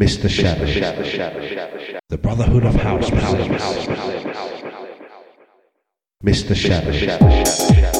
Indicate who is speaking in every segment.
Speaker 1: Mr. Shadow. The Brotherhood of House. Mr. Shadow.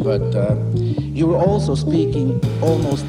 Speaker 2: But uh, you were also speaking almost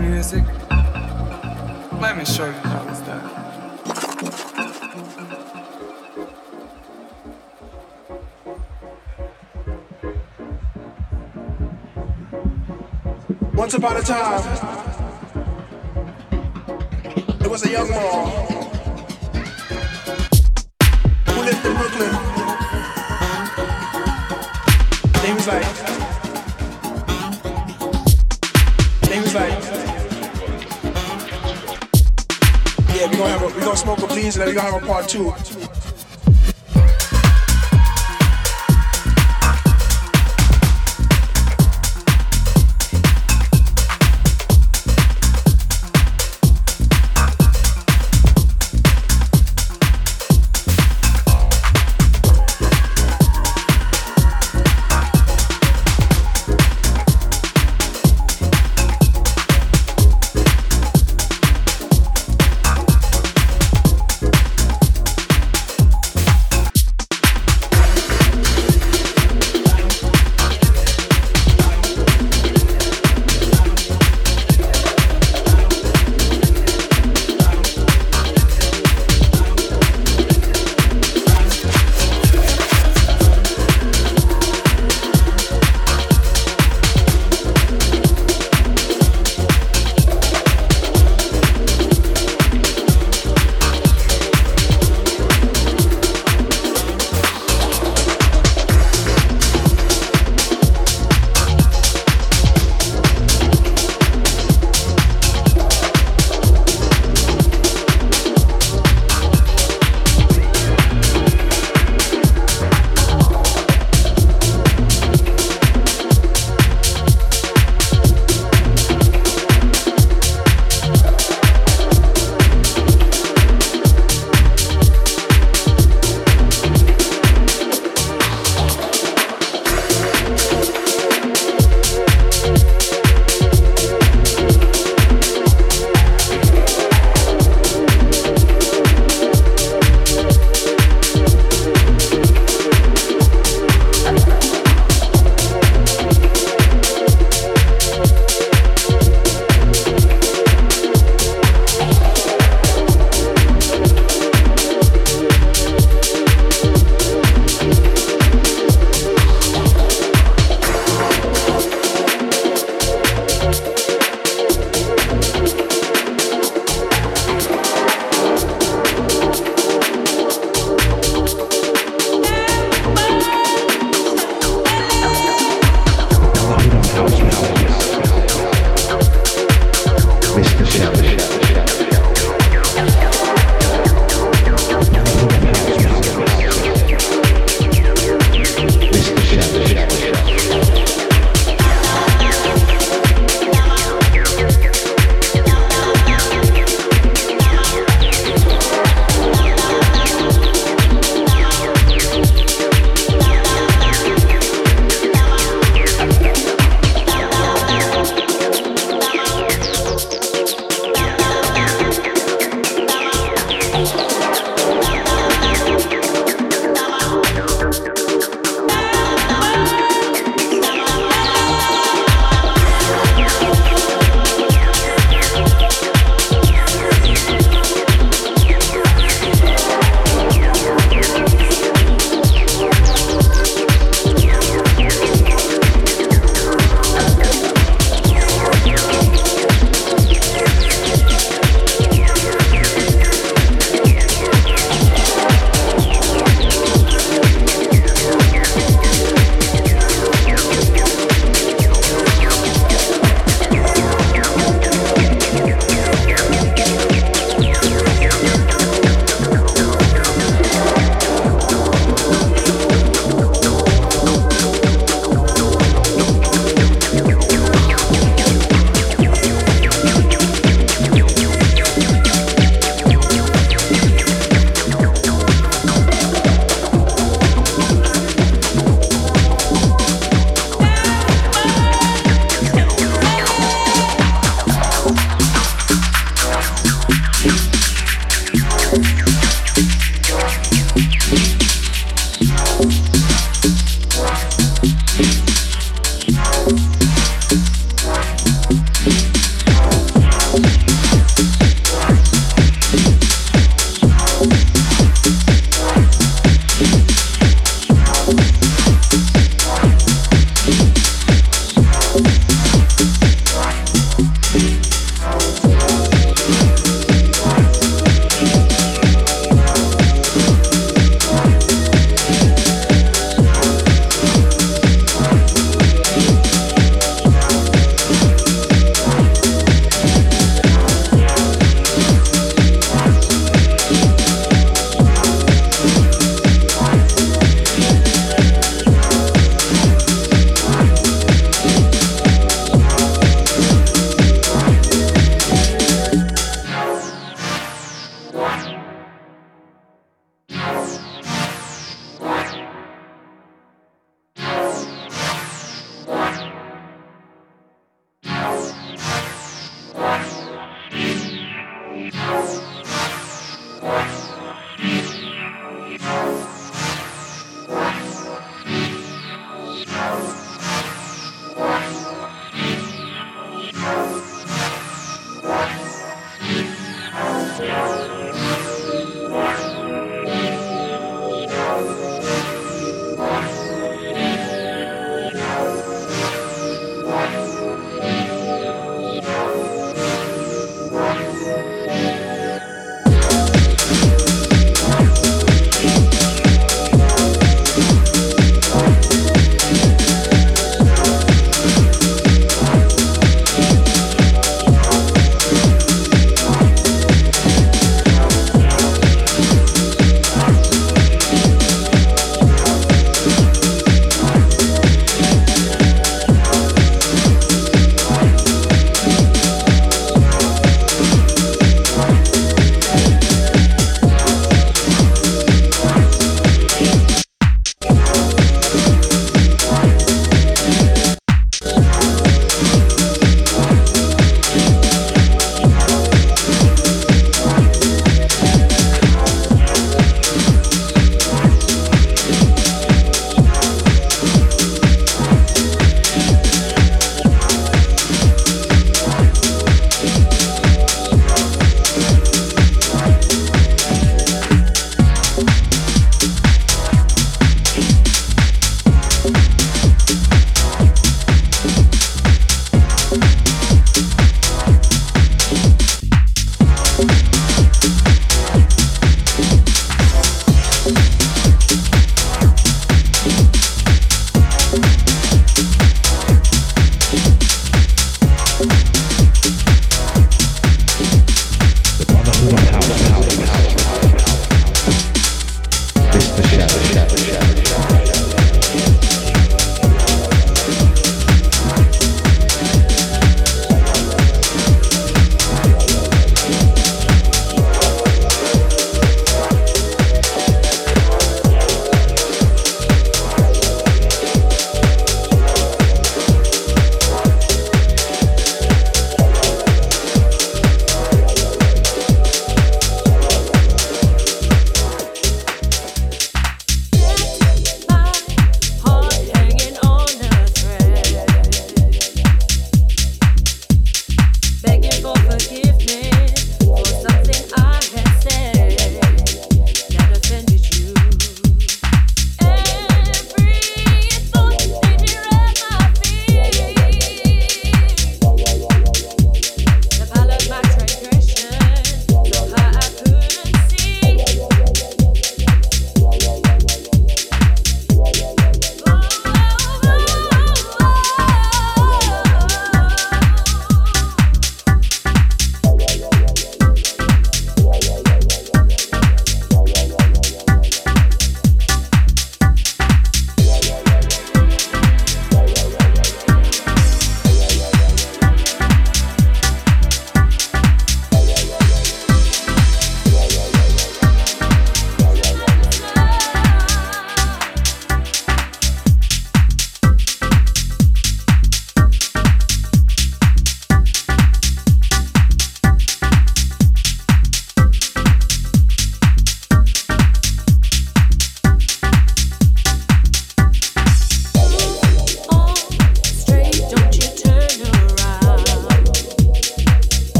Speaker 3: music.
Speaker 4: Let me show you how it's done.
Speaker 5: Once upon a time, there was a young man who lived in Brooklyn. He was like, smoke a please, and then we gonna have a part two.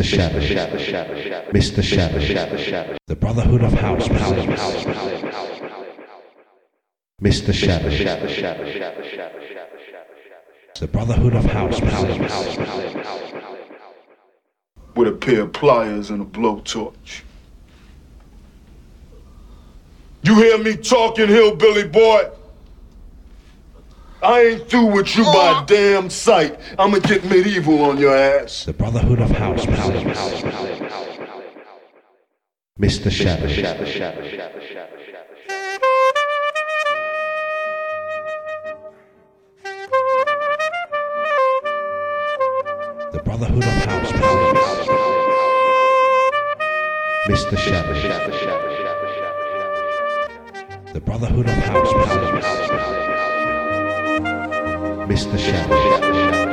Speaker 1: Mr. Shadow. Mr. Shadow.
Speaker 6: The
Speaker 1: Brotherhood of House Powers. Mr. Shadow. The Brotherhood of House Powers.
Speaker 3: with a pair of pliers and a blowtorch. You hear me talking, hillbilly boy? I ain't through with you by damn sight. I'ma get medieval on your ass.
Speaker 1: The Brotherhood of House Powers. Mr. Shadow. The Brotherhood of House Powers. Mr. Shadow. The Brotherhood of House Powers. Mr.